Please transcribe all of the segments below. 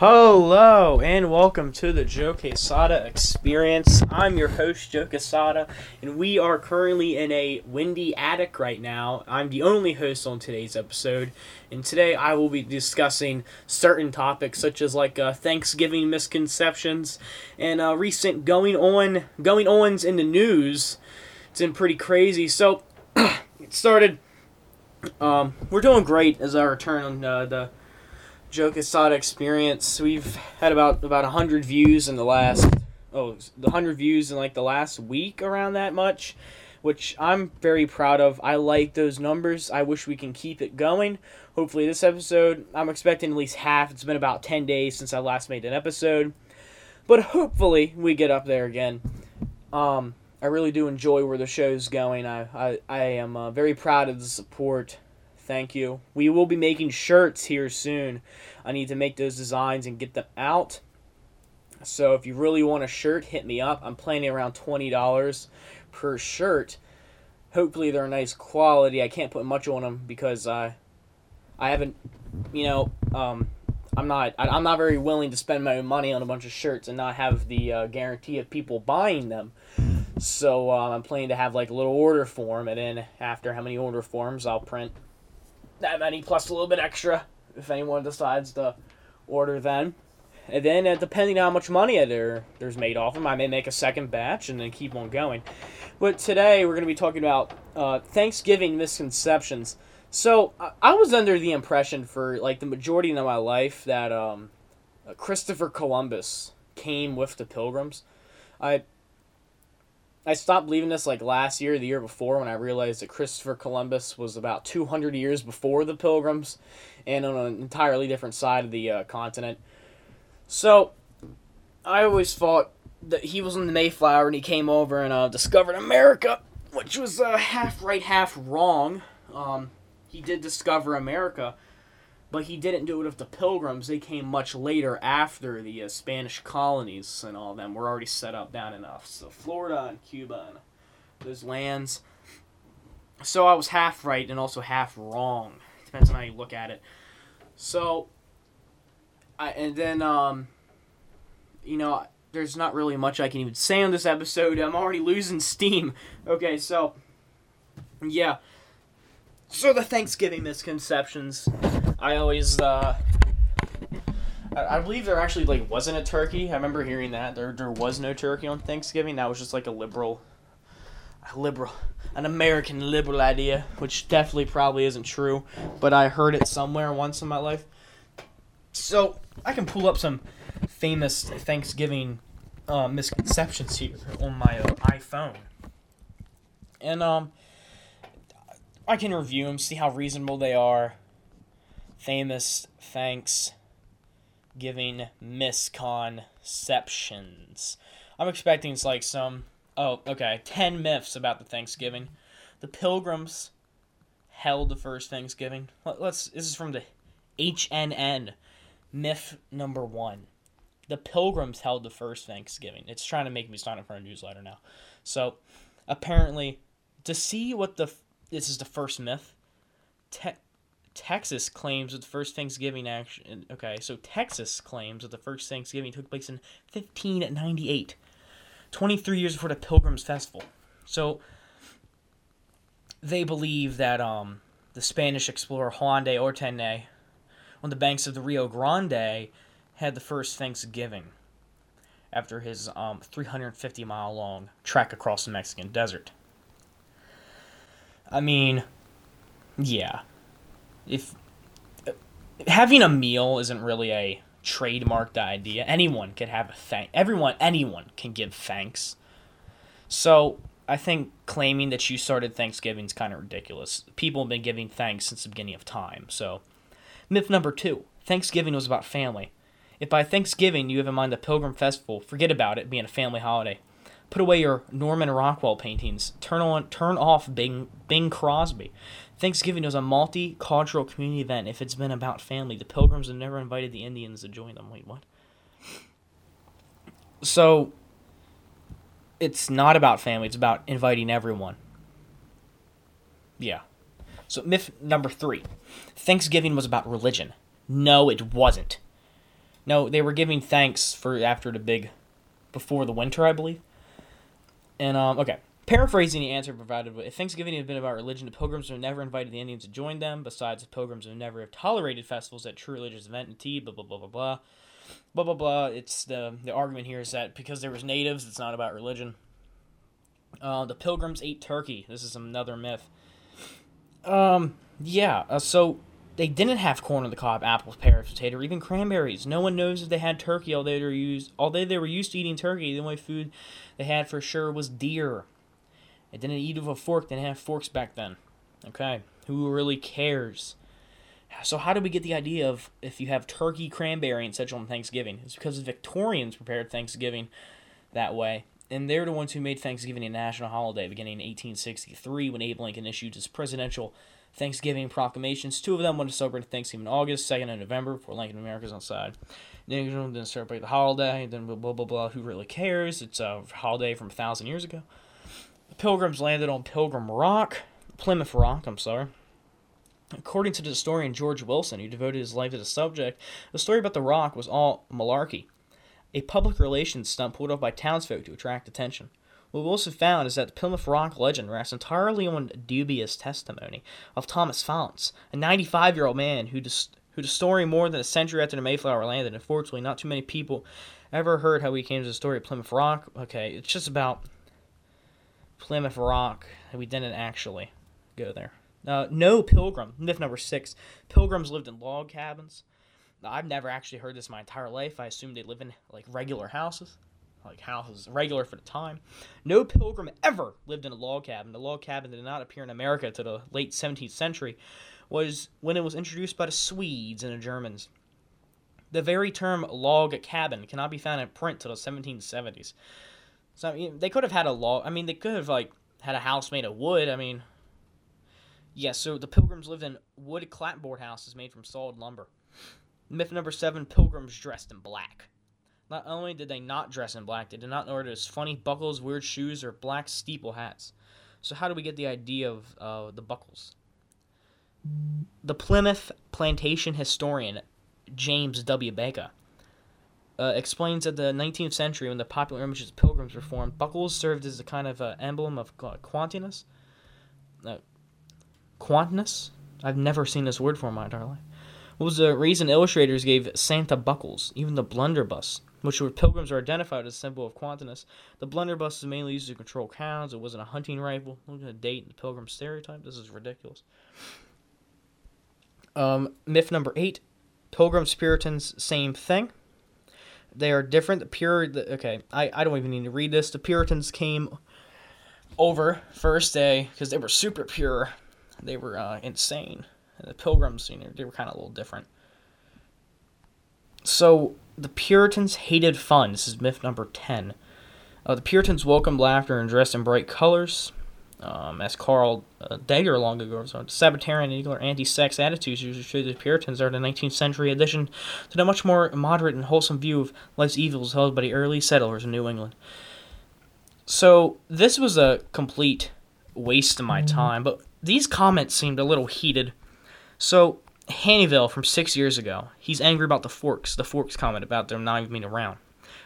Hello and welcome to the Joe Quesada Experience. I'm your host, Joe Quesada, and we are currently in a windy attic right now. I'm the only host on today's episode, and today I will be discussing certain topics such as like uh, Thanksgiving misconceptions and uh, recent going on going ons in the news. It's been pretty crazy. So it started. Um, we're doing great as I return on uh, the Joe Quesada experience. We've had about about hundred views in the last oh the hundred views in like the last week around that much, which I'm very proud of. I like those numbers. I wish we can keep it going. Hopefully this episode I'm expecting at least half. It's been about ten days since I last made an episode, but hopefully we get up there again. Um, I really do enjoy where the show's going. I I, I am uh, very proud of the support Thank you. We will be making shirts here soon. I need to make those designs and get them out. So if you really want a shirt, hit me up. I'm planning around $20 per shirt. Hopefully they're nice quality. I can't put much on them because I I haven't, you know, um, I'm not I, am not very willing to spend my own money on a bunch of shirts and not have the uh, guarantee of people buying them. So uh, I'm planning to have like a little order form, and then after how many order forms, I'll print that many plus a little bit extra if anyone decides to order then. And then, uh, depending on how much money there there's made off them, I may make a second batch and then keep on going. But today we're going to be talking about uh, Thanksgiving misconceptions. So I was under the impression for like the majority of my life that um, Christopher Columbus came with the Pilgrims. I I stopped believing this like last year, the year before, when I realized that Christopher Columbus was about 200 years before the Pilgrims and on an entirely different side of the uh, continent. So, I always thought that he was in the Mayflower and he came over and uh, discovered America, which was uh, half right, half wrong. Um, he did discover America but he didn't do it with the Pilgrims. They came much later after the uh, Spanish colonies and all them were already set up down enough. So Florida and Cuba and those lands. So I was half right and also half wrong. Depends on how you look at it. So, I and then um, you know, there's not really much I can even say on this episode. I'm already losing steam. Okay, so yeah. So the Thanksgiving misconceptions. I always uh, I, I believe there actually like wasn't a turkey. I remember hearing that there there was no turkey on Thanksgiving. That was just like a liberal, a liberal, an American liberal idea, which definitely probably isn't true. But I heard it somewhere once in my life. So I can pull up some famous Thanksgiving uh, misconceptions here on my uh, iPhone, and um, I can review them, see how reasonable they are famous thanks giving misconceptions. I'm expecting it's like some oh, okay, 10 myths about the Thanksgiving. The Pilgrims held the first Thanksgiving. Let's this is from the HNN. Myth number 1. The Pilgrims held the first Thanksgiving. It's trying to make me sign up for a newsletter now. So, apparently to see what the this is the first myth. Texas claims that the first Thanksgiving action. Okay, so Texas claims that the first Thanksgiving took place in 1598, 23 years before the Pilgrims Festival. So they believe that um, the Spanish explorer Juan de Ortene, on the banks of the Rio Grande, had the first Thanksgiving after his um, 350 mile long trek across the Mexican desert. I mean, yeah if uh, having a meal isn't really a trademarked idea. Anyone could have a thank. Everyone, anyone can give thanks. So I think claiming that you started Thanksgiving is kind of ridiculous. People have been giving thanks since the beginning of time. So myth number two: Thanksgiving was about family. If by Thanksgiving you have in mind the Pilgrim Festival, forget about it being a family holiday. Put away your Norman Rockwell paintings. Turn on, turn off Bing, Bing Crosby. Thanksgiving was a multicultural community event. If it's been about family, the Pilgrims have never invited the Indians to join them. Wait, what? So, it's not about family. It's about inviting everyone. Yeah. So myth number three: Thanksgiving was about religion. No, it wasn't. No, they were giving thanks for after the big, before the winter, I believe. And um, okay, paraphrasing the answer provided, if Thanksgiving had been about religion, the Pilgrims would never invited the Indians to join them. Besides, the Pilgrims would never have tolerated festivals at true religious event and tea. Blah blah blah blah blah, blah blah blah. It's the the argument here is that because there was natives, it's not about religion. Uh, the Pilgrims ate turkey. This is another myth. Um, yeah. Uh, so they didn't have corn on the cob, apples, pears, potato, or even cranberries. No one knows if they had turkey. Although they were used, although they were used to eating turkey, the only food they had for sure was deer. They didn't eat with a fork. They didn't have forks back then. Okay, who really cares? So how do we get the idea of if you have turkey, cranberry, and such on Thanksgiving? It's because the Victorians prepared Thanksgiving that way, and they're the ones who made Thanksgiving a national holiday beginning in 1863 when Abe Lincoln issued his presidential Thanksgiving proclamations. Two of them went to celebrate Thanksgiving in August, second in November, before Lincoln America's on side. Then didn't celebrate the holiday, then blah, blah, blah, blah. Who really cares? It's a holiday from a thousand years ago. Pilgrims landed on Pilgrim Rock, Plymouth Rock, I'm sorry. According to the historian George Wilson, who devoted his life to the subject, the story about the rock was all malarkey, a public relations stunt pulled off by townsfolk to attract attention. What Wilson found is that the Plymouth Rock legend rests entirely on dubious testimony of Thomas Faunce, a 95 year old man who, dis- who the story more than a century after the Mayflower landed. Unfortunately, not too many people ever heard how he came to the story of Plymouth Rock. Okay, it's just about Plymouth Rock. We didn't actually go there. Uh, no pilgrim. Myth number six. Pilgrims lived in log cabins. I've never actually heard this my entire life. I assumed they live in like regular houses like houses regular for the time. No pilgrim ever lived in a log cabin. The log cabin did not appear in America until the late 17th century, was when it was introduced by the Swedes and the Germans. The very term log cabin cannot be found in print till the 1770s. So I mean, they could have had a log. I mean, they could have like had a house made of wood. I mean, yes. Yeah, so the pilgrims lived in wood clapboard houses made from solid lumber. Myth number seven: Pilgrims dressed in black. Not only did they not dress in black, they did not wear those funny buckles, weird shoes, or black steeple hats. So, how do we get the idea of uh, the buckles? The Plymouth plantation historian James W. Baker uh, explains that the 19th century, when the popular images of pilgrims were formed, buckles served as a kind of uh, emblem of quantiness. Uh, quantness? I've never seen this word for my entire life. What was the reason illustrators gave Santa buckles, even the blunderbuss, which were pilgrims are identified as a symbol of Quantinus. The blunderbuss is mainly used to control cows. It wasn't a hunting rifle. Look at the date and the pilgrim stereotype. This is ridiculous. Um, myth number eight: Pilgrims, Puritans, same thing. They are different. The pure, the, okay, I, I don't even need to read this. The Puritans came over first day because they were super pure. They were uh, insane. And the Pilgrims, you know, they were kind of a little different. So the Puritans hated fun. This is myth number 10. Uh, the Puritans welcomed laughter and dressed in bright colors. Um, as Carl uh, Degler long ago so Sabbatarian and anti-sex attitudes usually showed the Puritans are the 19th century addition to the much more moderate and wholesome view of life's evils held by the early settlers in New England. So this was a complete waste of my mm-hmm. time, but these comments seemed a little heated. So Hannyville from six years ago. He's angry about the forks. The forks comment about them not even being around.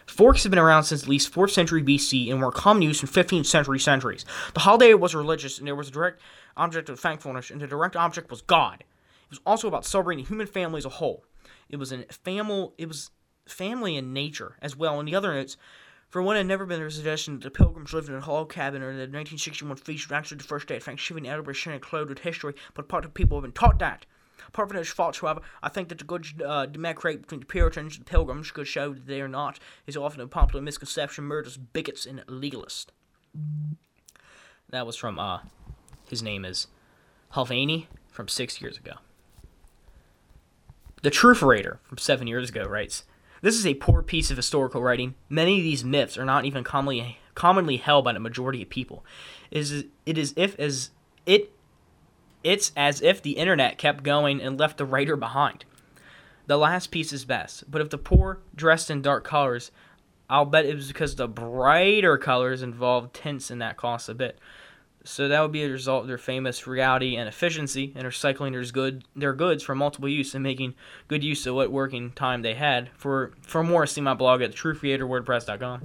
Forks have been around since at least 4th century BC and were common use in 15th century centuries. The holiday was religious and there was a direct object of thankfulness, and the direct object was God. It was also about celebrating the human family as a whole. It was a family. It was family and nature as well. On the other notes, for one had never been a suggestion that the pilgrims lived in a log cabin or that the 1961 feast was actually the first day of Thanksgiving ever been clothed with history, but part of people have been taught that. Apart from faults, however, I think that the good uh, demarcate between the Puritans and the Pilgrims could show that they are not is often a popular misconception, murders, bigots, and legalists. That was from, uh, his name is Halvany from six years ago. The Trutherator from seven years ago writes, This is a poor piece of historical writing. Many of these myths are not even commonly commonly held by the majority of people. It is, it is if as it it's as if the internet kept going and left the writer behind. The last piece is best, but if the poor dressed in dark colors, I'll bet it was because the brighter colors involved tints and that costs a bit. So that would be a result of their famous reality and efficiency and recycling their, good, their goods for multiple use and making good use of what working time they had. For for more, see my blog at truecreatorwordpress.com.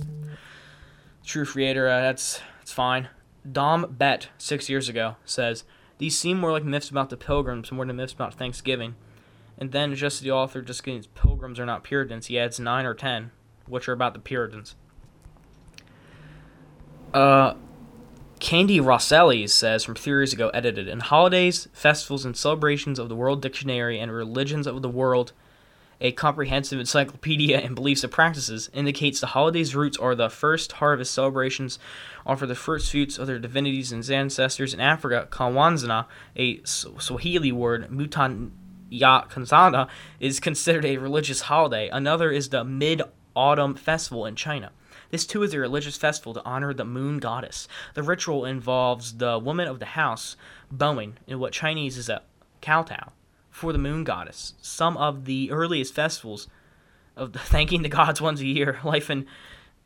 True Creator, uh, that's that's fine. Dom Bet six years ago says these seem more like myths about the Pilgrims more than myths about Thanksgiving. And then just as the author just getting Pilgrims are not Puritans. He adds nine or ten, which are about the Puritans. Uh, Candy Rosselli says from three years ago, edited in holidays, festivals, and celebrations of the World Dictionary and religions of the world, a comprehensive encyclopedia and beliefs and practices indicates the holidays' roots are the first harvest celebrations offer the first fruits of their divinities and ancestors in Africa. Kawanzana, a Swahili word, Mutan Kanzana, is considered a religious holiday. Another is the Mid Autumn Festival in China. This too is a religious festival to honor the moon goddess. The ritual involves the woman of the house bowing in what Chinese is a kowtow for the moon goddess. Some of the earliest festivals of thanking the gods once a year, life and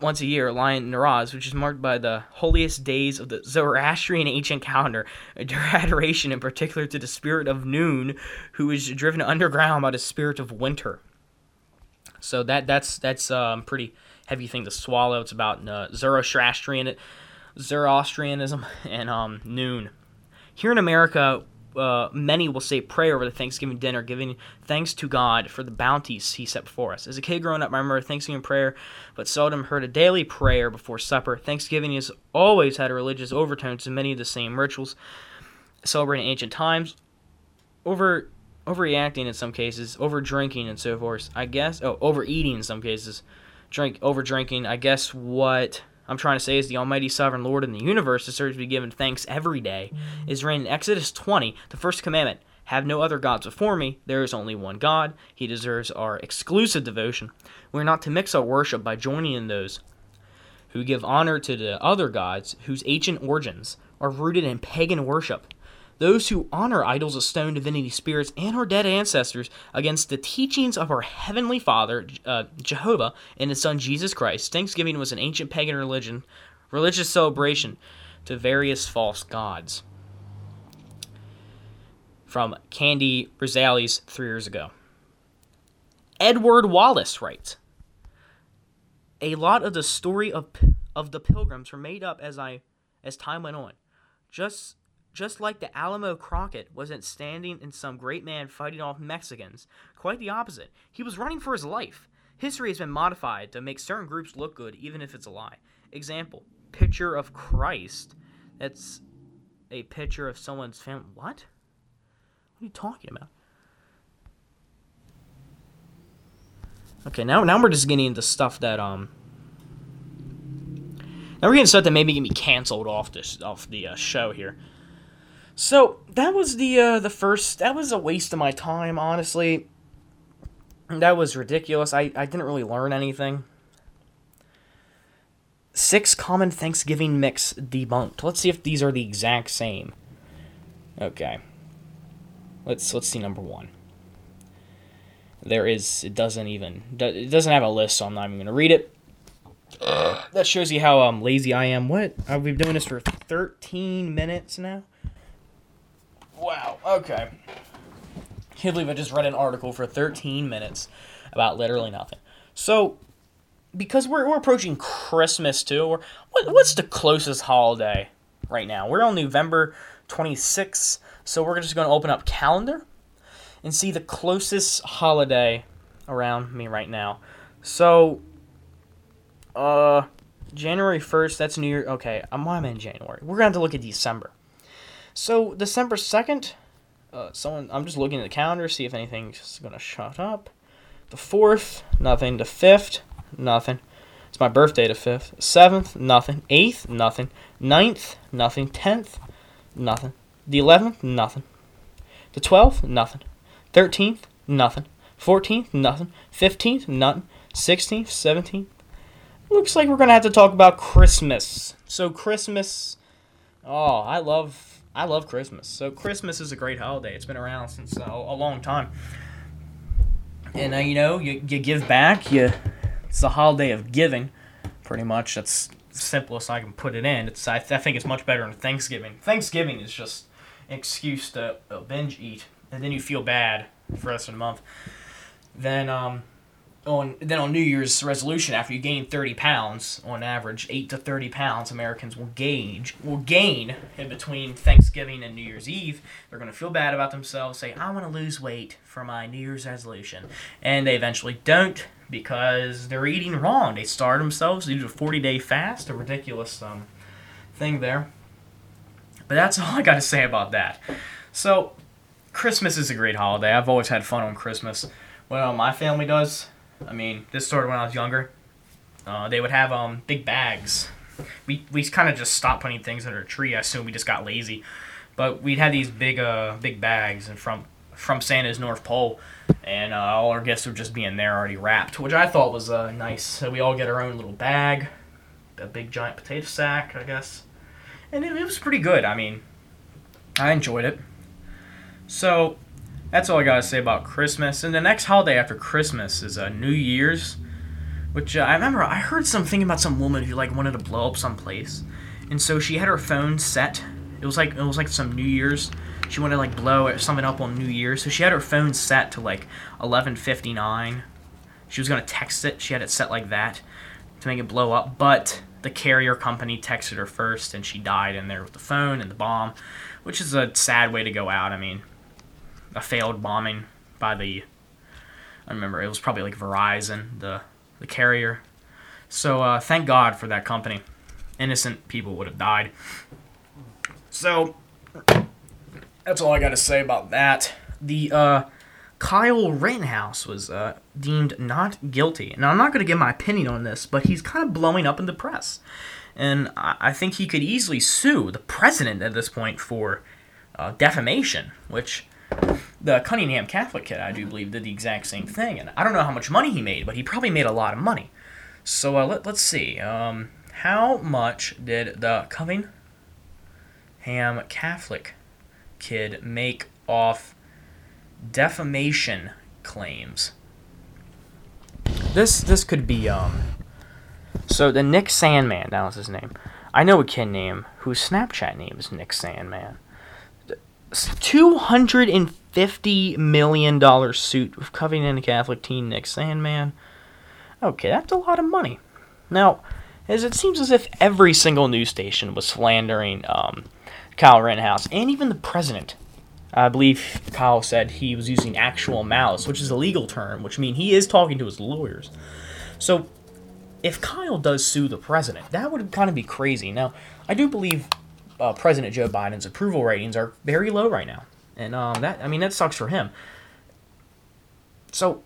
once a year, Lion Naraz, which is marked by the holiest days of the Zoroastrian ancient calendar, their adoration in particular to the spirit of noon, who is driven underground by the spirit of winter. So that that's that's um, pretty heavy thing to swallow. It's about uh, Zoroastrian, Zoroastrianism and um, noon. Here in America, uh, many will say prayer over the Thanksgiving dinner, giving thanks to God for the bounties He set before us. As a kid growing up, I remember Thanksgiving prayer, but seldom heard a daily prayer before supper. Thanksgiving has always had a religious overtones to many of the same rituals, celebrating ancient times, over overreacting in some cases, over drinking and so forth. I guess, oh, overeating in some cases drink over drinking. I guess what I'm trying to say is the Almighty Sovereign Lord in the universe deserves to be given thanks every day. Is written in Exodus 20, the first commandment. Have no other gods before me. There is only one God. He deserves our exclusive devotion. We're not to mix our worship by joining in those who give honor to the other gods whose ancient origins are rooted in pagan worship those who honor idols of stone, divinity, spirits, and our dead ancestors against the teachings of our Heavenly Father, uh, Jehovah, and His Son Jesus Christ. Thanksgiving was an ancient pagan religion, religious celebration to various false gods. From Candy Rosales three years ago. Edward Wallace writes A lot of the story of, of the pilgrims were made up as I as time went on. Just just like the Alamo Crockett wasn't standing in some great man fighting off Mexicans. Quite the opposite. He was running for his life. History has been modified to make certain groups look good, even if it's a lie. Example picture of Christ. That's a picture of someone's family. What? What are you talking about? Okay, now now we're just getting into stuff that um. Now we're getting stuff that maybe get me canceled off this off the uh, show here. So that was the uh, the first. That was a waste of my time, honestly. That was ridiculous. I, I didn't really learn anything. Six common Thanksgiving mix debunked. Let's see if these are the exact same. Okay. Let's let's see number one. There is it doesn't even it doesn't have a list, so I'm not even gonna read it. That shows you how um lazy I am. What? I've been doing this for 13 minutes now. Wow. Okay. Can't believe I just read an article for 13 minutes about literally nothing. So, because we're, we're approaching Christmas too, what, what's the closest holiday right now? We're on November 26th, so we're just going to open up calendar and see the closest holiday around me right now. So, uh, January 1st, that's New Year. Okay, I'm, I'm in January. We're going to have to look at December. So December second, uh, someone I'm just looking at the calendar see if anything's gonna shut up. The fourth, nothing. The fifth, nothing. It's my birthday. The fifth, seventh, nothing. Eighth, nothing. Ninth, nothing. Tenth, nothing. The eleventh, nothing. The twelfth, nothing. Thirteenth, nothing. Fourteenth, nothing. Fifteenth, nothing. Sixteenth, seventeenth. Looks like we're gonna have to talk about Christmas. So Christmas. Oh, I love I love Christmas. So Christmas is a great holiday. It's been around since uh, a long time. And uh, you know, you, you give back. You it's the holiday of giving, pretty much. That's the simplest I can put it in. It's I, I think it's much better than Thanksgiving. Thanksgiving is just an excuse to uh, binge eat, and then you feel bad for the rest of the month. Then um, on then on New Year's resolution, after you gain thirty pounds on average, eight to thirty pounds, Americans will gauge will gain in between Thanksgiving and New Year's Eve. They're gonna feel bad about themselves, say, "I want to lose weight for my New Year's resolution," and they eventually don't because they're eating wrong. They starve themselves. They do a forty day fast, a ridiculous um, thing there. But that's all I got to say about that. So, Christmas is a great holiday. I've always had fun on Christmas. Well, my family does I mean, this started when I was younger. Uh, they would have um big bags. We we kind of just stopped putting things under a tree. I assume we just got lazy, but we'd have these big uh big bags and from from Santa's North Pole, and uh, all our gifts would just be in there already wrapped, which I thought was uh, nice. So we all get our own little bag, a big giant potato sack, I guess, and it, it was pretty good. I mean, I enjoyed it. So that's all I gotta say about Christmas. And the next holiday after Christmas is uh, New Year's, which uh, I remember I heard something about some woman who like wanted to blow up some place, and so she had her phone set. It was like it was like some New Year's. She wanted to like blow something up on New Year's, so she had her phone set to like 11:59. She was gonna text it. She had it set like that to make it blow up, but the carrier company texted her first, and she died in there with the phone and the bomb, which is a sad way to go out. I mean, a failed bombing by the I remember it was probably like Verizon, the the carrier. So uh, thank God for that company. Innocent people would have died. So that's all I got to say about that. The uh, Kyle Rittenhouse was uh, deemed not guilty. Now I'm not going to give my opinion on this, but he's kind of blowing up in the press, and I, I think he could easily sue the president at this point for uh, defamation, which the Cunningham Catholic kid, I do believe, did the exact same thing. And I don't know how much money he made, but he probably made a lot of money. So uh, let, us see. Um, how much did the Cunningham Catholic kid make off defamation claims? This this could be um. So the Nick Sandmann, that was his name. I know a kid name whose Snapchat name is Nick Sandman. $250 million suit of Covington Catholic teen Nick Sandmann. Okay, that's a lot of money. Now, as it seems as if every single news station was slandering um, Kyle Rittenhouse and even the president. I believe Kyle said he was using actual malice, which is a legal term, which means he is talking to his lawyers. So, if Kyle does sue the president, that would kind of be crazy. Now, I do believe uh, President Joe Biden's approval ratings are very low right now, and um, that I mean that sucks for him. So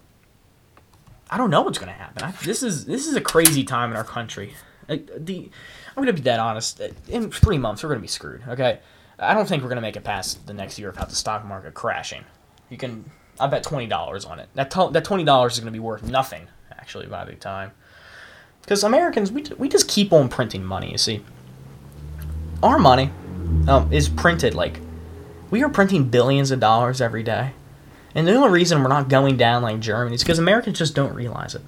I don't know what's going to happen. I, this is this is a crazy time in our country. the I'm going to be dead honest. In three months, we're going to be screwed. Okay, I don't think we're going to make it past the next year without the stock market crashing. You can I bet twenty dollars on it. That to, that twenty dollars is going to be worth nothing actually by the time. Because Americans, we, we just keep on printing money. You see, our money um, is printed like we are printing billions of dollars every day. And the only reason we're not going down like Germany is because Americans just don't realize it.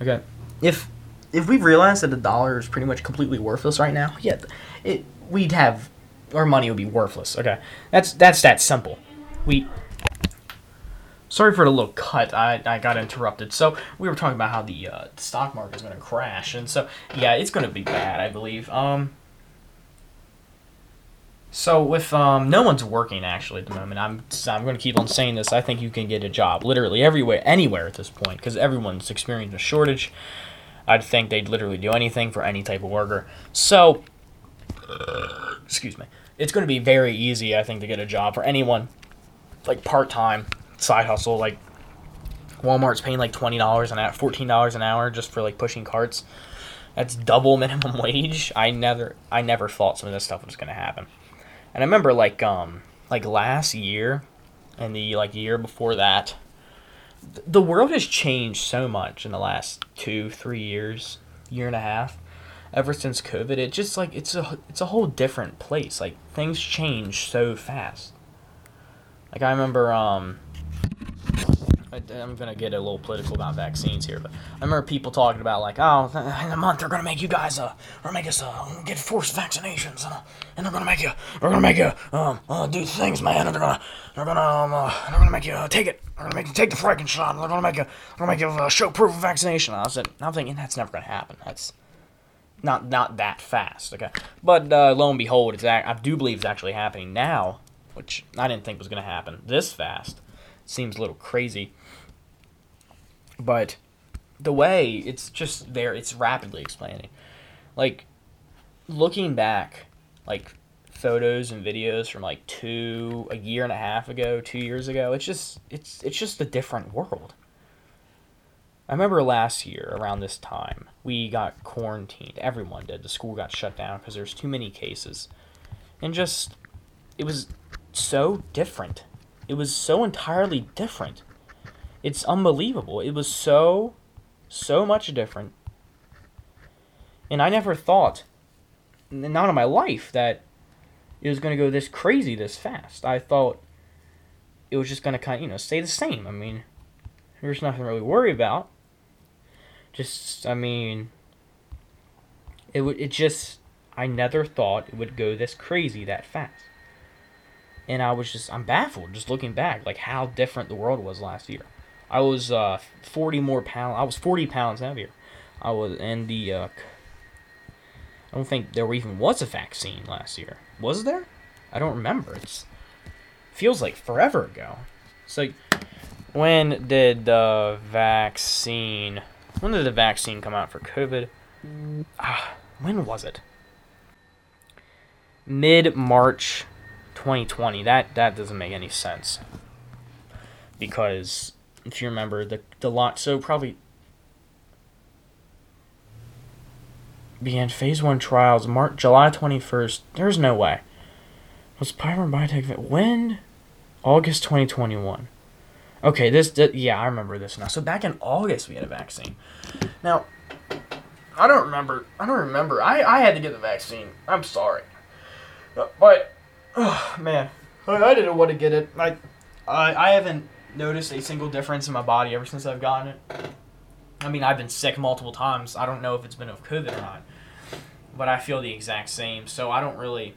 Okay, if if we realized that the dollar is pretty much completely worthless right now, yeah, it we'd have our money would be worthless. Okay, that's that's that simple. We. Sorry for the little cut. I, I got interrupted. So we were talking about how the, uh, stock market is going to crash, and so yeah, it's going to be bad. I believe. Um, so with um, no one's working actually at the moment. I'm I'm going to keep on saying this. I think you can get a job literally everywhere, anywhere at this point, because everyone's experiencing a shortage. I'd think they'd literally do anything for any type of worker. So, uh, excuse me. It's going to be very easy, I think, to get a job for anyone, like part time side hustle. Like Walmart's paying like twenty dollars an hour, fourteen dollars an hour just for like pushing carts. That's double minimum wage. I never I never thought some of this stuff was going to happen. And I remember like um like last year and the like year before that, th- the world has changed so much in the last two three years, year and a half. Ever since COVID, it just like it's a it's a whole different place. Like things change so fast. Like I remember um I, am gonna get a little political about vaccines here, but I remember people talking about like, oh, in a month they're gonna make you guys uh, or make us uh, get forced vaccinations, and, uh, and they're gonna make you, they're gonna make you um, uh, do things, man, and they're gonna, they're gonna, um, uh, they're gonna make you uh, take it, they're gonna make you take the freaking shot, they're gonna make you, they're gonna make you uh, show proof of vaccination. I was, I'm thinking that's never gonna happen. That's not not that fast, okay. But uh, lo and behold, it's I do believe it's actually happening now, which I didn't think was gonna happen this fast. Seems a little crazy but the way it's just there, it's rapidly expanding. Like looking back, like photos and videos from like two a year and a half ago, two years ago, it's just it's it's just a different world. I remember last year around this time, we got quarantined. Everyone did. The school got shut down because there's too many cases. And just it was so different. It was so entirely different it's unbelievable. It was so, so much different. And I never thought, not in my life, that it was going to go this crazy this fast. I thought it was just going to kind of, you know, stay the same. I mean, there's nothing really to worry about. Just, I mean, it would, it just, I never thought it would go this crazy that fast. And I was just, I'm baffled just looking back, like how different the world was last year. I was uh, 40 more pounds. I was 40 pounds heavier. I was in the. Uh, I don't think there even was a vaccine last year. Was there? I don't remember. It's feels like forever ago. So, when did the vaccine? When did the vaccine come out for COVID? Ah, when was it? Mid March, 2020. That that doesn't make any sense because if you remember the the launch. So probably began phase one trials March July twenty first. There's no way. Was Pfizer BioNTech when? August twenty twenty one. Okay, this, this yeah, I remember this now. So back in August we had a vaccine. Now, I don't remember. I don't remember. I I had to get the vaccine. I'm sorry, but oh man, I, didn't want to get it. I I I haven't noticed a single difference in my body ever since I've gotten it. I mean, I've been sick multiple times. I don't know if it's been of COVID or not, but I feel the exact same. So I don't really.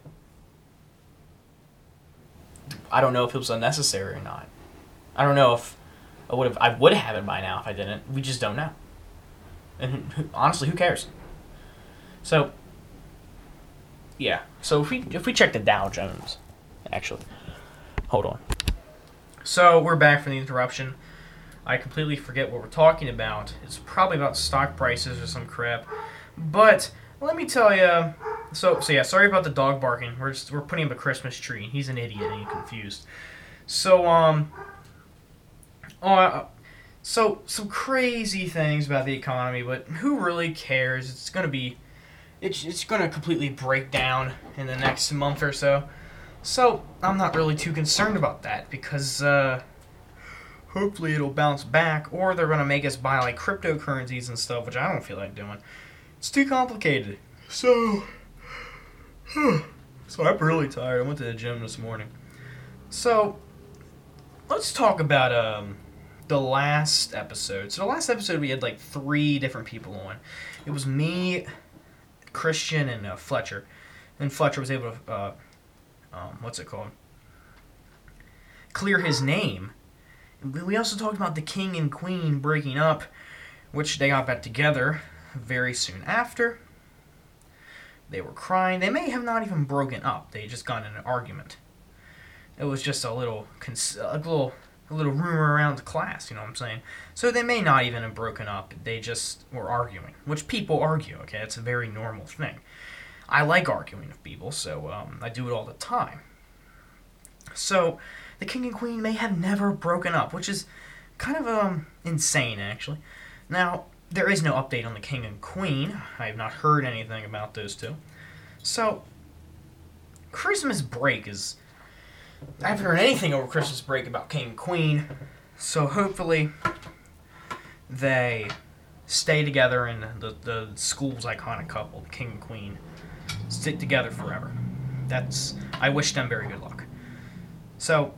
I don't know if it was unnecessary or not. I don't know if I would have. I would have it by now if I didn't. We just don't know. And honestly, who cares? So. Yeah. So if we if we check the Dow Jones, actually, hold on. So we're back from the interruption. I completely forget what we're talking about. It's probably about stock prices or some crap. But let me tell you. So so yeah, sorry about the dog barking. We're just we're putting up a Christmas tree. He's an idiot and he's confused. So um. Uh, so some crazy things about the economy, but who really cares? It's gonna be, it's it's gonna completely break down in the next month or so. So, I'm not really too concerned about that because uh, hopefully it'll bounce back or they're to make us buy like cryptocurrencies and stuff, which I don't feel like doing. It's too complicated. So, so I'm really tired. I went to the gym this morning. So, let's talk about um, the last episode. So, the last episode we had like three different people on. It was me, Christian, and uh, Fletcher. And Fletcher was able to uh, um, what's it called? Clear his name. We also talked about the king and queen breaking up, which they got back together very soon after. They were crying. They may have not even broken up. They just got in an argument. It was just a little, cons- a little, a little rumor around the class. You know what I'm saying? So they may not even have broken up. They just were arguing, which people argue. Okay, it's a very normal thing. I like arguing with people, so um, I do it all the time. So, the king and queen may have never broken up, which is kind of um, insane, actually. Now, there is no update on the king and queen. I have not heard anything about those two. So, Christmas break is. I haven't heard anything over Christmas break about king and queen, so hopefully they stay together in the, the school's iconic couple, the king and queen stick together forever. That's I wish them very good luck. So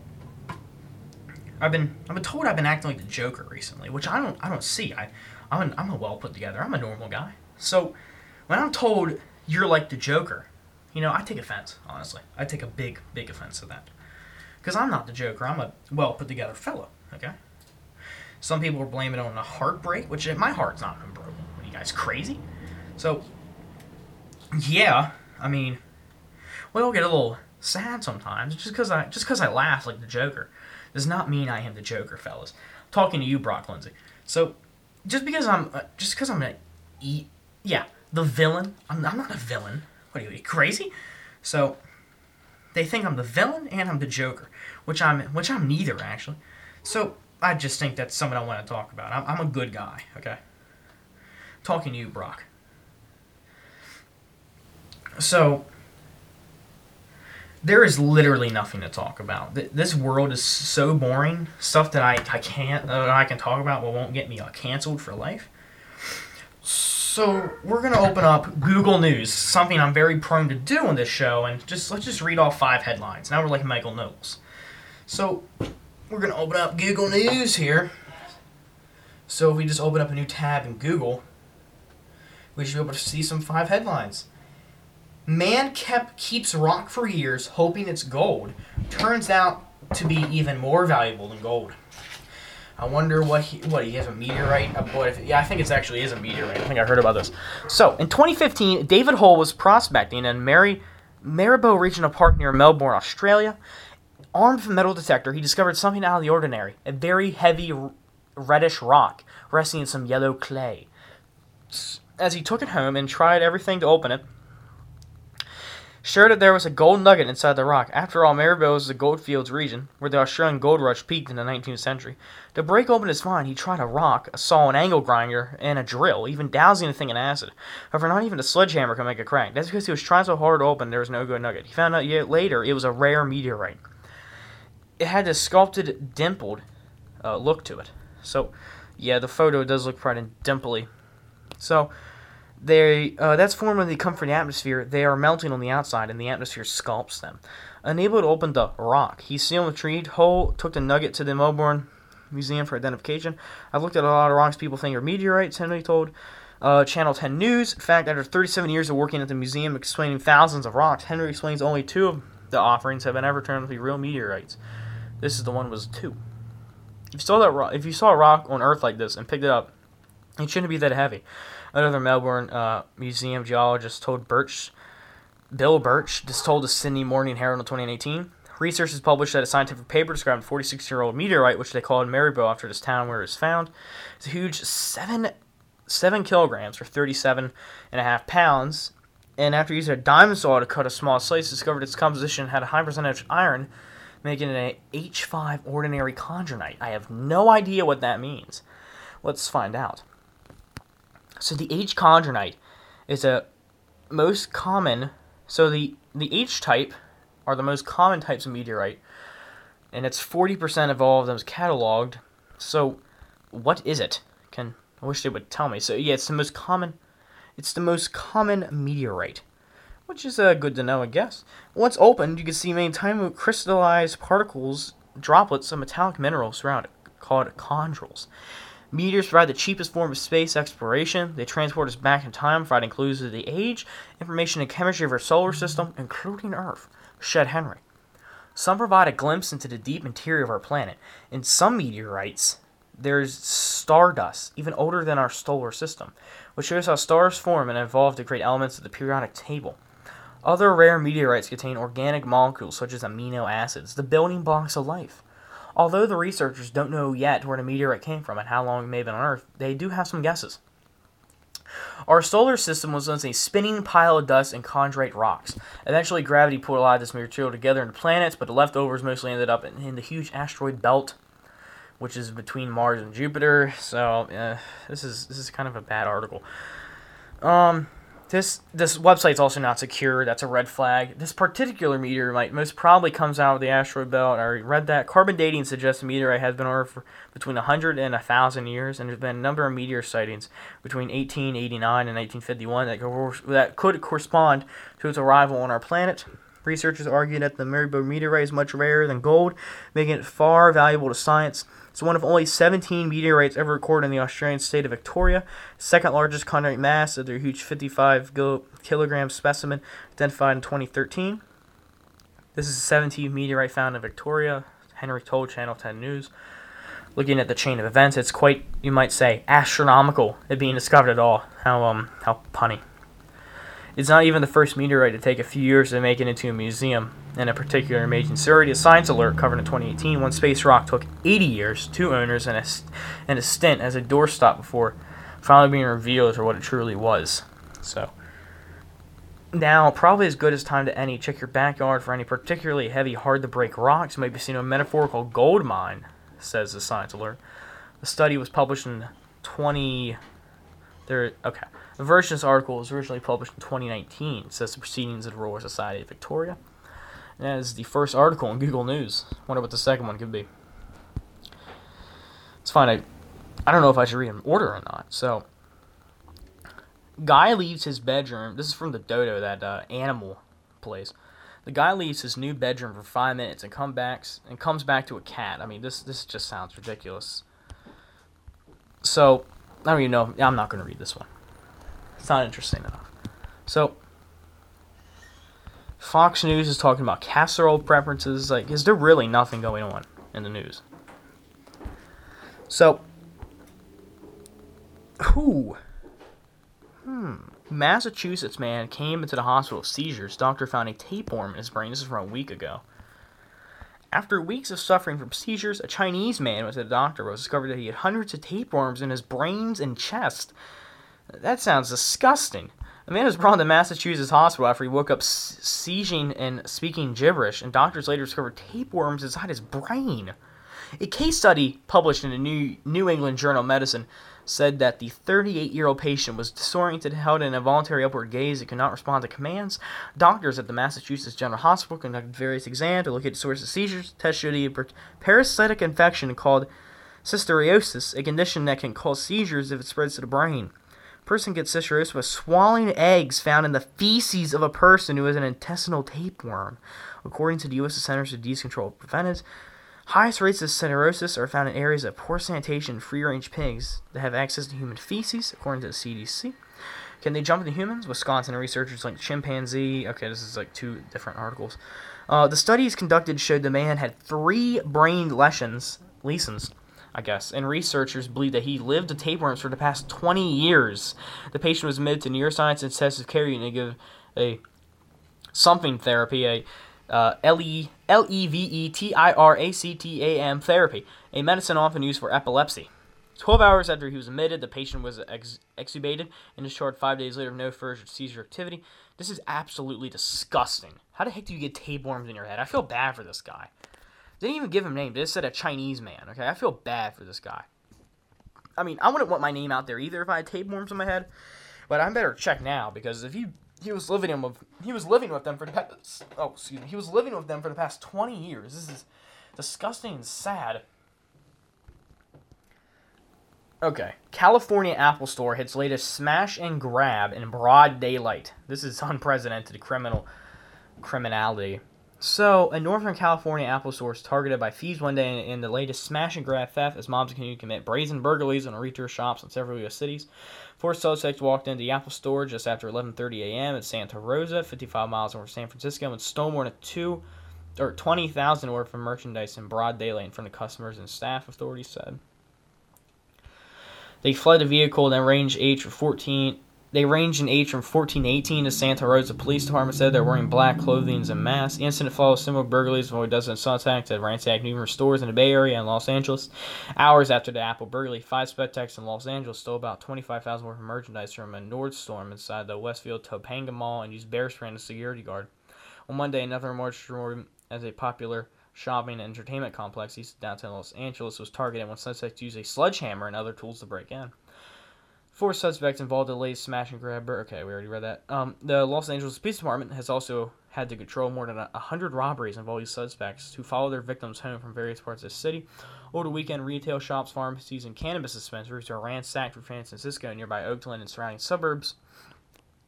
I've been I've been told I've been acting like the Joker recently, which I don't I don't see. I I'm, I'm a well put together. I'm a normal guy. So when I'm told you're like the Joker, you know, I take offense. Honestly, I take a big big offense to that because I'm not the Joker. I'm a well put together fellow. Okay. Some people are blaming it on a heartbreak, which my heart's not been broken. Are you guys crazy? So yeah, I mean, we all get a little sad sometimes just because I just because I laugh like the Joker does not mean I am the Joker, fellas. Talking to you, Brock Lindsay. So, just because I'm uh, just because I'm gonna eat, yeah, the villain. I'm, I'm not a villain. What are you, are you crazy? So, they think I'm the villain and I'm the Joker, which I'm which I'm neither actually. So I just think that's something I want to talk about. I'm, I'm a good guy. Okay. Talking to you, Brock. So there is literally nothing to talk about. This world is so boring. Stuff that I, I can't that I can talk about but won't get me uh, canceled for life. So we're gonna open up Google News, something I'm very prone to do on this show, and just let's just read off five headlines. Now we're like Michael Knowles. So we're gonna open up Google News here. So if we just open up a new tab in Google, we should be able to see some five headlines. Man kept keeps rock for years, hoping it's gold. Turns out to be even more valuable than gold. I wonder what he what he has a meteorite. Uh, boy, yeah, I think it actually is a meteorite. I think I heard about this. So in 2015, David Hull was prospecting in Mary Maryborough Regional Park near Melbourne, Australia. Armed with a metal detector, he discovered something out of the ordinary: a very heavy reddish rock resting in some yellow clay. As he took it home and tried everything to open it, sure that there was a gold nugget inside the rock. After all, Maryborough was the goldfields region, where the Australian gold rush peaked in the 19th century. To break open his find, he tried a rock, a saw, an angle grinder, and a drill, even dousing the thing in acid. However, not even a sledgehammer could make a crack. That's because he was trying so hard to open there was no good nugget. He found out yet later it was a rare meteorite. It had a sculpted, dimpled uh, look to it. So, yeah, the photo does look quite dimply. So, they uh, that's from the atmosphere. They are melting on the outside, and the atmosphere sculpts them. Unable to open the rock, he's still intrigued. Hull took the nugget to the Melbourne Museum for identification. I've looked at a lot of rocks people think are meteorites. Henry told uh, Channel 10 News. In fact, after 37 years of working at the museum explaining thousands of rocks, Henry explains only two of the offerings have been ever turned to be real meteorites. This is the one was two. If you saw that rock, if you saw a rock on Earth like this and picked it up, it shouldn't be that heavy. Another Melbourne uh, museum geologist told Birch, Bill Birch, just told the Sydney Morning Herald in 2018. Research is published that a scientific paper described a 46-year-old meteorite, which they called Maryborough after this town where it was found. It's a huge seven seven kilograms or 37 and a half pounds. And after using a diamond saw to cut a small slice, discovered its composition had a high percentage of iron, making it an H5 ordinary chondrite. I have no idea what that means. Let's find out. So the H chondrite is a most common. So the the H type are the most common types of meteorite, and it's forty percent of all of them is cataloged. So, what is it? Can I wish they would tell me. So yeah, it's the most common. It's the most common meteorite, which is uh, good to know, I guess. Once opened, you can see many tiny crystallized particles, droplets of metallic minerals around it, called chondrules. Meteors provide the cheapest form of space exploration. They transport us back in time, providing clues to the age, information, and chemistry of our solar system, including Earth. Shed Henry. Some provide a glimpse into the deep interior of our planet. In some meteorites, there's stardust, even older than our solar system, which shows how stars form and evolve to create elements of the periodic table. Other rare meteorites contain organic molecules such as amino acids, the building blocks of life. Although the researchers don't know yet where the meteorite came from and how long it may have been on Earth, they do have some guesses. Our solar system was once a spinning pile of dust and chondrite rocks. Eventually, gravity pulled a lot of this material together into planets, but the leftovers mostly ended up in, in the huge asteroid belt, which is between Mars and Jupiter. So, uh, this is this is kind of a bad article. Um, this this website's also not secure. That's a red flag. This particular meteorite most probably comes out of the asteroid belt. I already read that. Carbon dating suggests the meteorite has been on Earth for between 100 and 1,000 years, and there's been a number of meteor sightings between 1889 and 1951 that, that could correspond to its arrival on our planet. Researchers argue that the Maryborough meteorite is much rarer than gold, making it far valuable to science. It's one of only 17 meteorites ever recorded in the Australian state of Victoria, second largest continental mass of their huge 55 kilogram specimen identified in 2013. This is a 17th meteorite found in Victoria. Henry told Channel 10 News. Looking at the chain of events, it's quite, you might say, astronomical it being discovered at all. How um how punny. It's not even the first meteorite to take a few years to make it into a museum. In a particular amazing story, a science alert covered in 2018, one space rock took 80 years, two owners, and a, and a stint as a doorstop before finally being revealed for what it truly was. So, now, probably as good as time to any. Check your backyard for any particularly heavy, hard to break rocks. You might be seeing a metaphorical gold mine, says the science alert. The study was published in 20. There, okay. The version of this article was originally published in 2019. It says the Proceedings of the Royal Society of Victoria. And that is the first article in Google News. Wonder what the second one could be. It's fine. I, I don't know if I should read in order or not. So, guy leaves his bedroom. This is from the Dodo, that uh, animal place. The guy leaves his new bedroom for five minutes and come back and comes back to a cat. I mean, this this just sounds ridiculous. So, I don't even know. I'm not going to read this one. It's not interesting enough. So, Fox News is talking about casserole preferences. Like, is there really nothing going on in the news? So, who? Hmm. Massachusetts man came into the hospital with seizures. Doctor found a tapeworm in his brain. This is from a week ago. After weeks of suffering from seizures, a Chinese man went to the doctor was discovered that he had hundreds of tapeworms in his brains and chest. That sounds disgusting. A man was brought to Massachusetts hospital after he woke up seizing and speaking gibberish, and doctors later discovered tapeworms inside his brain. A case study published in the New, New England Journal of Medicine said that the 38 year old patient was disoriented, held in a voluntary upward gaze, and could not respond to commands. Doctors at the Massachusetts General Hospital conducted various exams to locate the source of seizures. Tests showed a parasitic infection called cysticercosis, a condition that can cause seizures if it spreads to the brain person gets cysticercosis by swallowing eggs found in the feces of a person who has an intestinal tapeworm. According to the U.S. Centers for Disease Control and Preventive, highest rates of cysticercosis are found in areas of poor sanitation free-range pigs that have access to human feces, according to the CDC. Can they jump into humans? Wisconsin researchers like chimpanzee. Okay, this is like two different articles. Uh, the studies conducted showed the man had three brain lesions, lesions I guess, and researchers believe that he lived with tapeworms for the past 20 years. The patient was admitted to neuroscience intensive care unit to give a something therapy, a uh, L-E-V-E-T-I-R-A-C-T-A-M therapy, a medicine often used for epilepsy. 12 hours after he was admitted, the patient was ex- extubated and discharged five days later with no further seizure activity. This is absolutely disgusting. How the heck do you get tapeworms in your head? I feel bad for this guy. They didn't even give him name. They just said a Chinese man. Okay, I feel bad for this guy. I mean, I wouldn't want my name out there either if I had tapeworms in my head. But I better check now because if he he was living with he was living with them for the past oh excuse me he was living with them for the past twenty years. This is disgusting and sad. Okay, California Apple Store hits latest smash and grab in broad daylight. This is unprecedented criminal criminality. So, a Northern California Apple store is targeted by thieves one day in the latest smash and grab theft as mobs continue to commit brazen burglaries on retail shops in several U.S. cities. Four suspects walked into the Apple store just after 11:30 a.m. at Santa Rosa, 55 miles over San Francisco, and stole more than two or 20,000 worth of merchandise in broad daylight in front of customers and staff. Authorities said. They fled the vehicle, then ranged age for 14 they range in age from 14 to 18. The Santa Rosa Police Department said they're wearing black clothing and masks. The incident follows similar burglaries of a dozen suspects at ransacked numerous stores in the Bay Area and Los Angeles. Hours after the Apple burglary, five suspects in Los Angeles stole about 25,000 worth of merchandise from a Nordstrom inside the Westfield Topanga Mall and used bear spray as a security guard. On Monday, another Nordstrom as a popular shopping and entertainment complex east of downtown Los Angeles was targeted when suspects used a sledgehammer and other tools to break in. Four suspects involved in the latest smash and grab. Okay, we already read that. Um, the Los Angeles Police Department has also had to control more than a hundred robberies involving suspects who follow their victims home from various parts of the city. Over the weekend, retail shops, pharmacies, and cannabis dispensaries were ransacked for San Francisco nearby Oakland and surrounding suburbs.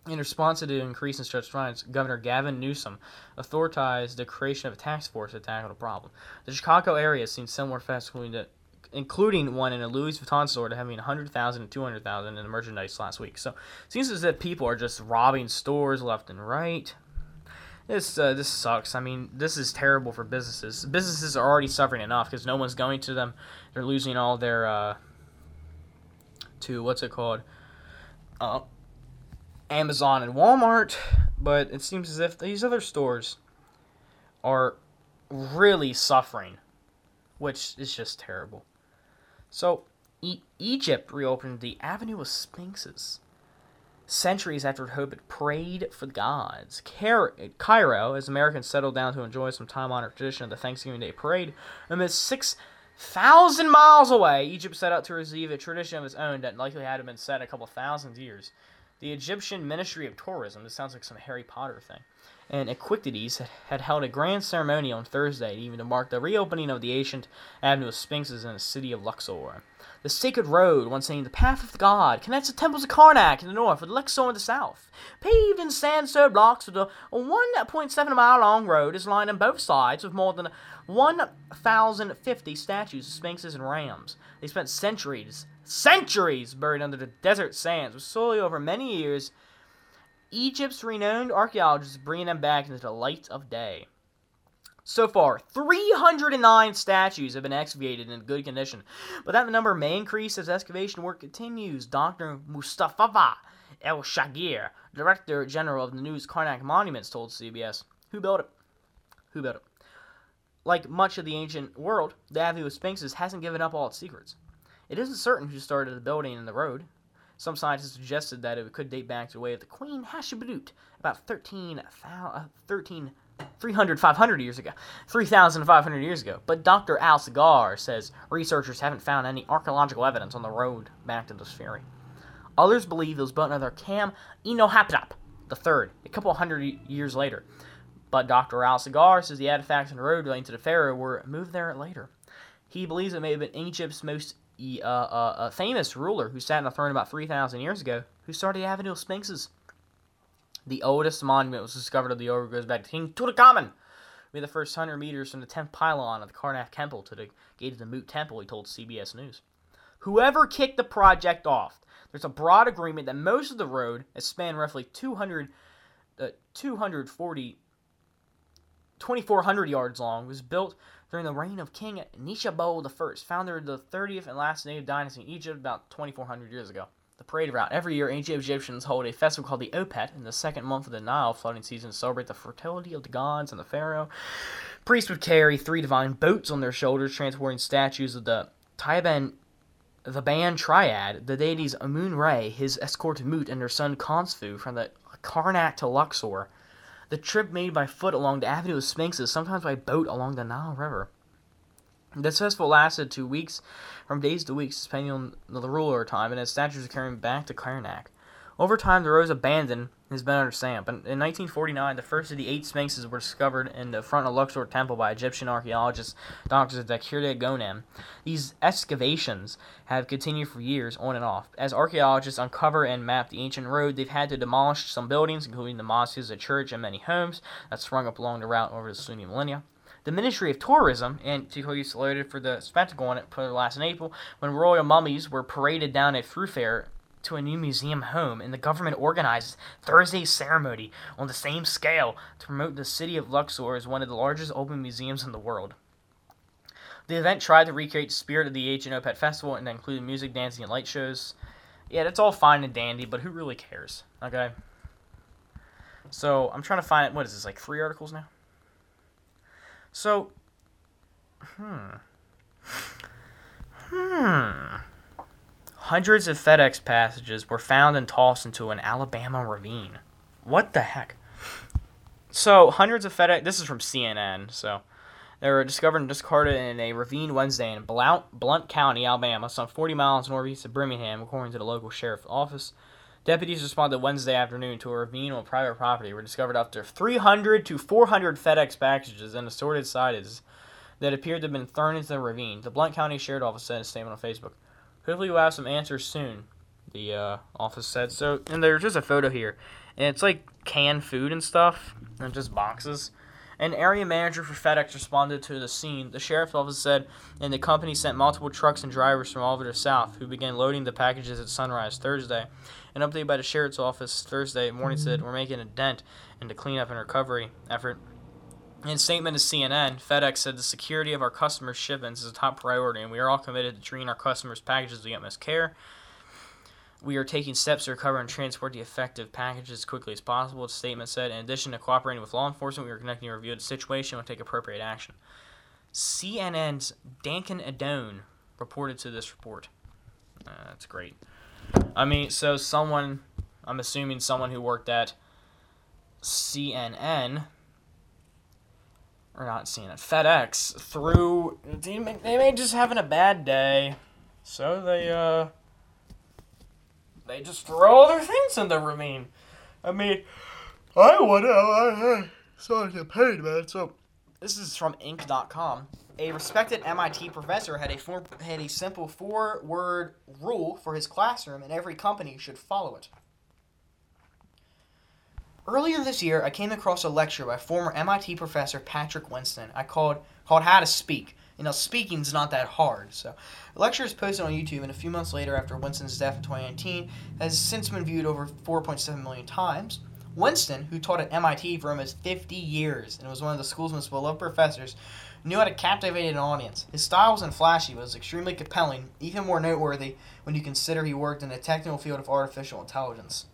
In response to the increase in stretched funds, Governor Gavin Newsom authorized the creation of a task force to tackle the problem. The Chicago area has seen similar festivals, including one in a Louis Vuitton store having 100,000 and 200,000 in merchandise last week. So it seems as if people are just robbing stores left and right. This uh, this sucks. I mean, this is terrible for businesses. Businesses are already suffering enough because no one's going to them. They're losing all their uh, to what's it called? Uh, Amazon and Walmart, but it seems as if these other stores are really suffering, which is just terrible. So, e- Egypt reopened the Avenue of Sphinxes. Centuries after Hope had prayed for the gods. Cairo, as Americans settled down to enjoy some time honored tradition of the Thanksgiving Day parade, amidst six thousand miles away, Egypt set out to receive a tradition of its own that likely hadn't been set a couple thousand years. The Egyptian Ministry of Tourism, this sounds like some Harry Potter thing, and Equities had held a grand ceremony on Thursday, even to mark the reopening of the ancient Avenue of Sphinxes in the city of Luxor. The sacred road, once named the Path of the God, connects the temples of Karnak in the north with Luxor in the south. Paved in sandstone blocks with a 1.7 mile long road is lined on both sides with more than 1,050 statues of sphinxes and rams. They spent centuries, centuries buried under the desert sands, with slowly over many years, Egypt's renowned archaeologists bringing them back into the light of day. So far, 309 statues have been excavated in good condition, but that number may increase as excavation work continues. Dr. Mustafa El Shagir, Director General of the News Karnak Monuments, told CBS. Who built it? Who built it? Like much of the ancient world, the Avenue of Sphinxes hasn't given up all its secrets. It isn't certain who started the building and the road. Some scientists suggested that it could date back to the way of the Queen Hatshepsut, about 13, uh, 13 300, 500 years ago, 3,500 years ago. But Dr. Al Sagar says researchers haven't found any archaeological evidence on the road back to this ferry. Others believe it was built under Kam Inohotep III, a couple hundred years later. But Dr. Al Sagar says the artifacts on the road relating to the pharaoh were moved there later. He believes it may have been Egypt's most uh, uh, uh, famous ruler who sat on the throne about 3,000 years ago, who started the Avenue of Sphinxes. The oldest monument was discovered of the order goes back to King Tutankhamun. We the first 100 meters from the 10th pylon of the Karnak Temple to the gate of the Mut Temple, he told CBS News. Whoever kicked the project off, there's a broad agreement that most of the road, that spanned roughly 200, uh, 240, 2,400 yards long, was built during the reign of King Nishabur I, founder of the 30th and last native dynasty in Egypt about 2,400 years ago the parade route. Every year, ancient Egyptians hold a festival called the Opet in the second month of the Nile flooding season to celebrate the fertility of the gods and the pharaoh. Priests would carry three divine boats on their shoulders, transporting statues of the Theban, the Ban Triad, the deities Amun Re, his escort Mut, and their son Khonsu from the Karnak to Luxor. The trip made by foot along the Avenue of Sphinxes, sometimes by boat along the Nile River. This festival lasted two weeks, from days to weeks, depending on the ruler time, and its statues were carried back to Karnak. Over time, the abandoned and has been under stamp. But in 1949, the first of the eight sphinxes were discovered in the front of Luxor Temple by Egyptian archaeologist Dr. Zakir Gonem. These excavations have continued for years, on and off. As archaeologists uncover and map the ancient road, they've had to demolish some buildings, including the mosques, a church, and many homes that sprung up along the route over the Sunni millennia. The Ministry of Tourism, antiquely slated for the spectacle on it last in April, when royal mummies were paraded down a thoroughfare to a new museum home, and the government organized Thursday's ceremony on the same scale to promote the city of Luxor as one of the largest open museums in the world. The event tried to recreate the spirit of the ancient Opet Festival and included music, dancing, and light shows. Yeah, that's all fine and dandy, but who really cares? Okay. So I'm trying to find what is this like three articles now? So, hmm. Hmm. Hundreds of FedEx packages were found and tossed into an Alabama ravine. What the heck? So, hundreds of FedEx. This is from CNN. So, they were discovered and discarded in a ravine Wednesday in Blount, Blount County, Alabama, some 40 miles northeast of Birmingham, according to the local sheriff's office. Deputies responded Wednesday afternoon to a ravine on private property were discovered after 300 to 400 FedEx packages and assorted sizes that appeared to have been thrown into the ravine. The Blount County Sheriff's Office said in a statement on Facebook. Hopefully we'll have some answers soon. the uh, office said. So, and there's just a photo here, and it's like canned food and stuff, and just boxes. An area manager for FedEx responded to the scene. The sheriff's office said, and the company sent multiple trucks and drivers from all over the South who began loading the packages at sunrise Thursday. An update by the sheriff's office Thursday morning said, We're making a dent in the cleanup and recovery effort. In a statement to CNN, FedEx said the security of our customers' shipments is a top priority, and we are all committed to treating our customers' packages with the utmost care. We are taking steps to recover and transport the affected packages as quickly as possible, the statement said. In addition to cooperating with law enforcement, we are conducting a review of the situation and will take appropriate action. CNN's Dakin Andone reported to this report. Uh, that's great. I mean, so someone, I'm assuming someone who worked at CNN, or not CNN, FedEx, through, they may, they may just having a bad day, so they, uh, they just throw all their things in the ravine. I mean, I want to. So I get paid, man. So this is from Inc.com. A respected MIT professor had a form, had a simple four-word rule for his classroom, and every company should follow it. Earlier this year, I came across a lecture by former MIT professor Patrick Winston. I called called How to Speak. You know, speaking's not that hard. So, the lecture is posted on YouTube, and a few months later, after Winston's death in 2019, has since been viewed over 4.7 million times. Winston, who taught at MIT for almost 50 years and was one of the school's most beloved professors, knew how to captivate an audience. His style wasn't flashy, but was extremely compelling, even more noteworthy when you consider he worked in the technical field of artificial intelligence.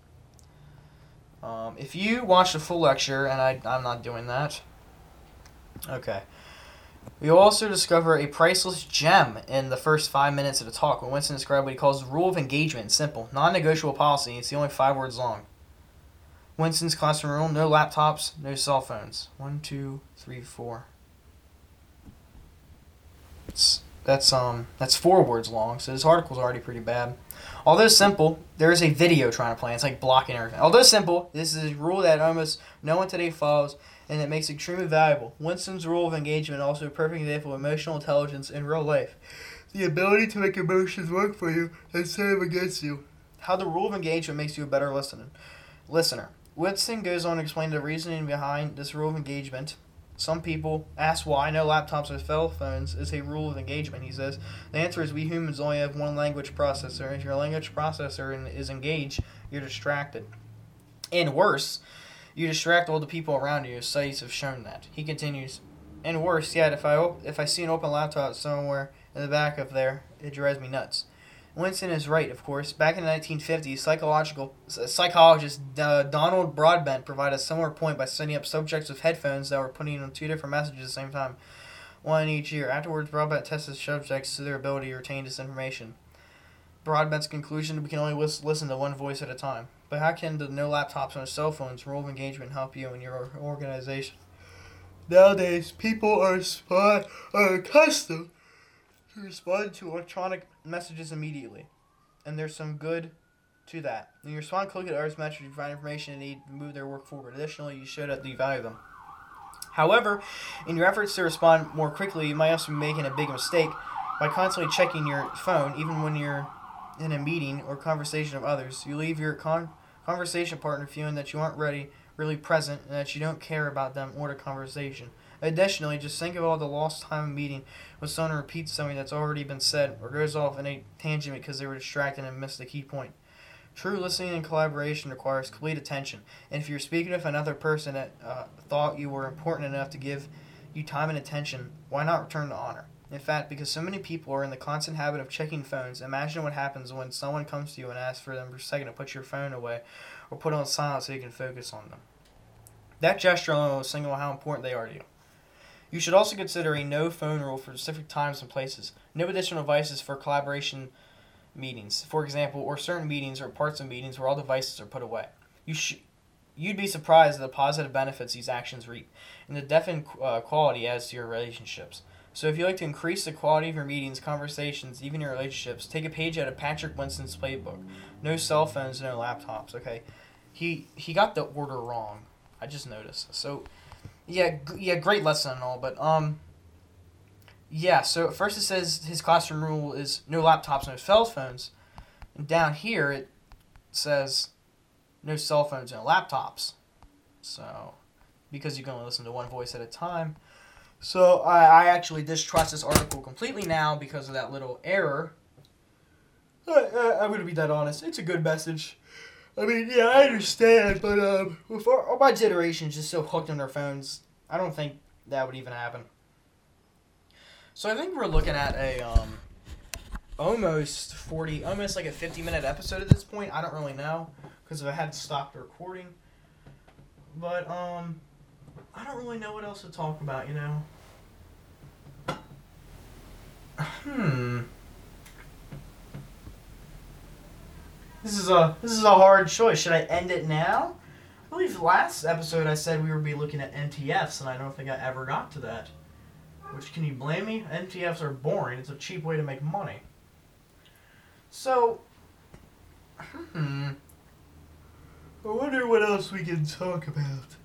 Um, if you watch the full lecture, and I, I'm not doing that, okay. We also discover a priceless gem in the first five minutes of the talk when Winston described what he calls the rule of engagement. Simple, non negotiable policy. It's the only five words long. Winston's classroom rule no laptops, no cell phones. One, two, three, four. It's, that's um that's four words long, so this article's already pretty bad. Although simple, there is a video trying to play. It's like blocking everything. Although simple, this is a rule that almost no one today follows and it makes it extremely valuable. Winston's rule of engagement also a perfect example of emotional intelligence in real life. The ability to make emotions work for you instead of against you. How the rule of engagement makes you a better listener. Listener. Winston goes on to explain the reasoning behind this rule of engagement. Some people ask why no laptops or cell phones is a rule of engagement. He says the answer is we humans only have one language processor. If your language processor is engaged, you're distracted. And worse, you distract all the people around you. Studies have shown that. He continues, and worse yet, if I op- if I see an open laptop somewhere in the back of there, it drives me nuts. Winston is right, of course. Back in the 1950s, psychological psychologist uh, Donald Broadbent provided a similar point by setting up subjects with headphones that were putting on two different messages at the same time, one each ear. Afterwards, Broadbent tested subjects to their ability to retain this information. Broadbent's conclusion: we can only listen to one voice at a time. But how can the no laptops and cell phones rule of engagement help you and your organization? Nowadays, people are, spot, are accustomed to respond to electronic messages immediately. And there's some good to that. When you respond quickly to others' messages, you find information they need to move their work forward. Additionally, you you value them. However, in your efforts to respond more quickly, you might also be making a big mistake by constantly checking your phone, even when you're in a meeting or conversation of others. You leave your con- conversation partner feeling that you aren't ready, really present, and that you don't care about them or the conversation. Additionally, just think of all the lost time in meeting when someone repeats something that's already been said or goes off in a tangent because they were distracted and missed the key point. True listening and collaboration requires complete attention, and if you're speaking with another person that uh, thought you were important enough to give you time and attention, why not return the honor? In fact, because so many people are in the constant habit of checking phones, imagine what happens when someone comes to you and asks for them for a second to put your phone away or put on silent so you can focus on them. That gesture alone will signal how important they are to you. You should also consider a no phone rule for specific times and places. No additional devices for collaboration meetings, for example, or certain meetings or parts of meetings where all devices are put away. You should you'd be surprised at the positive benefits these actions reap and the definite uh, quality adds to your relationships. So if you like to increase the quality of your meetings, conversations, even your relationships, take a page out of Patrick Winston's playbook. No cell phones, no laptops. Okay, he he got the order wrong. I just noticed. So yeah, yeah, great lesson and all, but um. Yeah, so first it says his classroom rule is no laptops, no cell phones. And down here it says no cell phones and laptops. So, because you can only listen to one voice at a time. So, I, I actually distrust this article completely now because of that little error. I, I, I'm to be that honest. It's a good message. I mean, yeah, I understand, but um, with our, my generation's just so hooked on their phones, I don't think that would even happen. So I think we're looking at a um, almost forty, almost like a fifty-minute episode at this point. I don't really know because I had stopped recording, but um, I don't really know what else to talk about. You know. Hmm. This is a this is a hard choice. Should I end it now? I believe last episode I said we would be looking at MTFs, and I don't think I ever got to that. Which can you blame me? MTFs are boring. It's a cheap way to make money. So, hmm. I wonder what else we can talk about.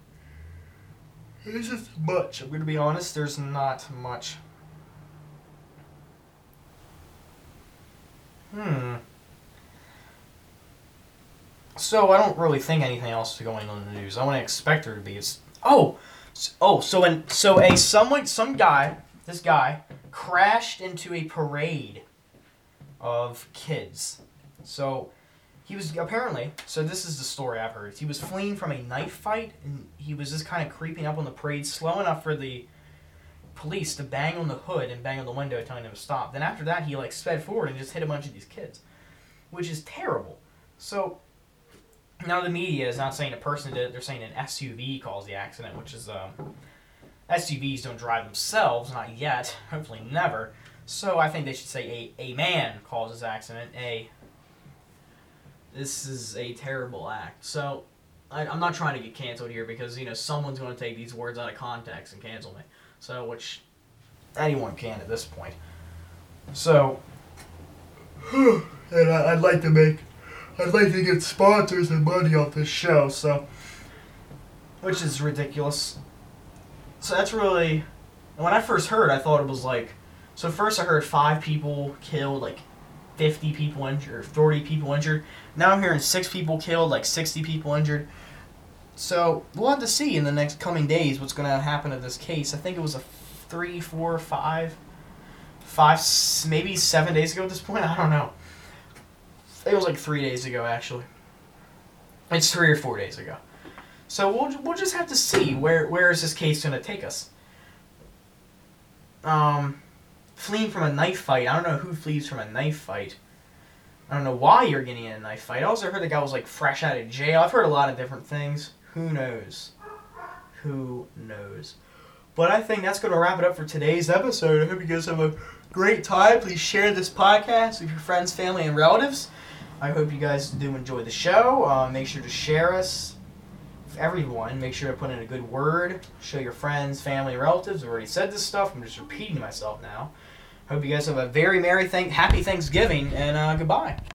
There's just much. I'm gonna be honest. There's not much. Hmm. So I don't really think anything else is going on in the news. I want to expect there to be. It's oh, oh. So when so a someone some guy this guy crashed into a parade of kids. So he was apparently so this is the story I've heard. He was fleeing from a knife fight and he was just kind of creeping up on the parade slow enough for the police to bang on the hood and bang on the window telling him to stop. Then after that he like sped forward and just hit a bunch of these kids, which is terrible. So now the media is not saying a person did it; they're saying an SUV caused the accident, which is um, SUVs don't drive themselves, not yet, hopefully never. So I think they should say a, a man caused this accident. A this is a terrible act. So I, I'm not trying to get canceled here because you know someone's going to take these words out of context and cancel me. So which anyone can at this point. So and I, I'd like to make I'd like to get sponsors and money off this show. So which is ridiculous. So that's really. When I first heard, I thought it was like. So first I heard five people killed, like 50 people injured, 40 people injured. Now I'm hearing six people killed, like 60 people injured. So we'll have to see in the next coming days what's going to happen to this case. I think it was a three, four, five, five, maybe seven days ago at this point. I don't know. It was like three days ago, actually. It's three or four days ago. So we'll we'll just have to see where where is this case going to take us. Um, fleeing from a knife fight. I don't know who flees from a knife fight. I don't know why you're getting in a knife fight. I also heard the guy was like fresh out of jail. I've heard a lot of different things. Who knows? Who knows? But I think that's going to wrap it up for today's episode. I hope you guys have a great time. Please share this podcast with your friends, family, and relatives. I hope you guys do enjoy the show. Uh, make sure to share us everyone, make sure to put in a good word. Show your friends, family, relatives. I've already said this stuff. I'm just repeating myself now. Hope you guys have a very merry, thank, happy Thanksgiving, and uh, goodbye.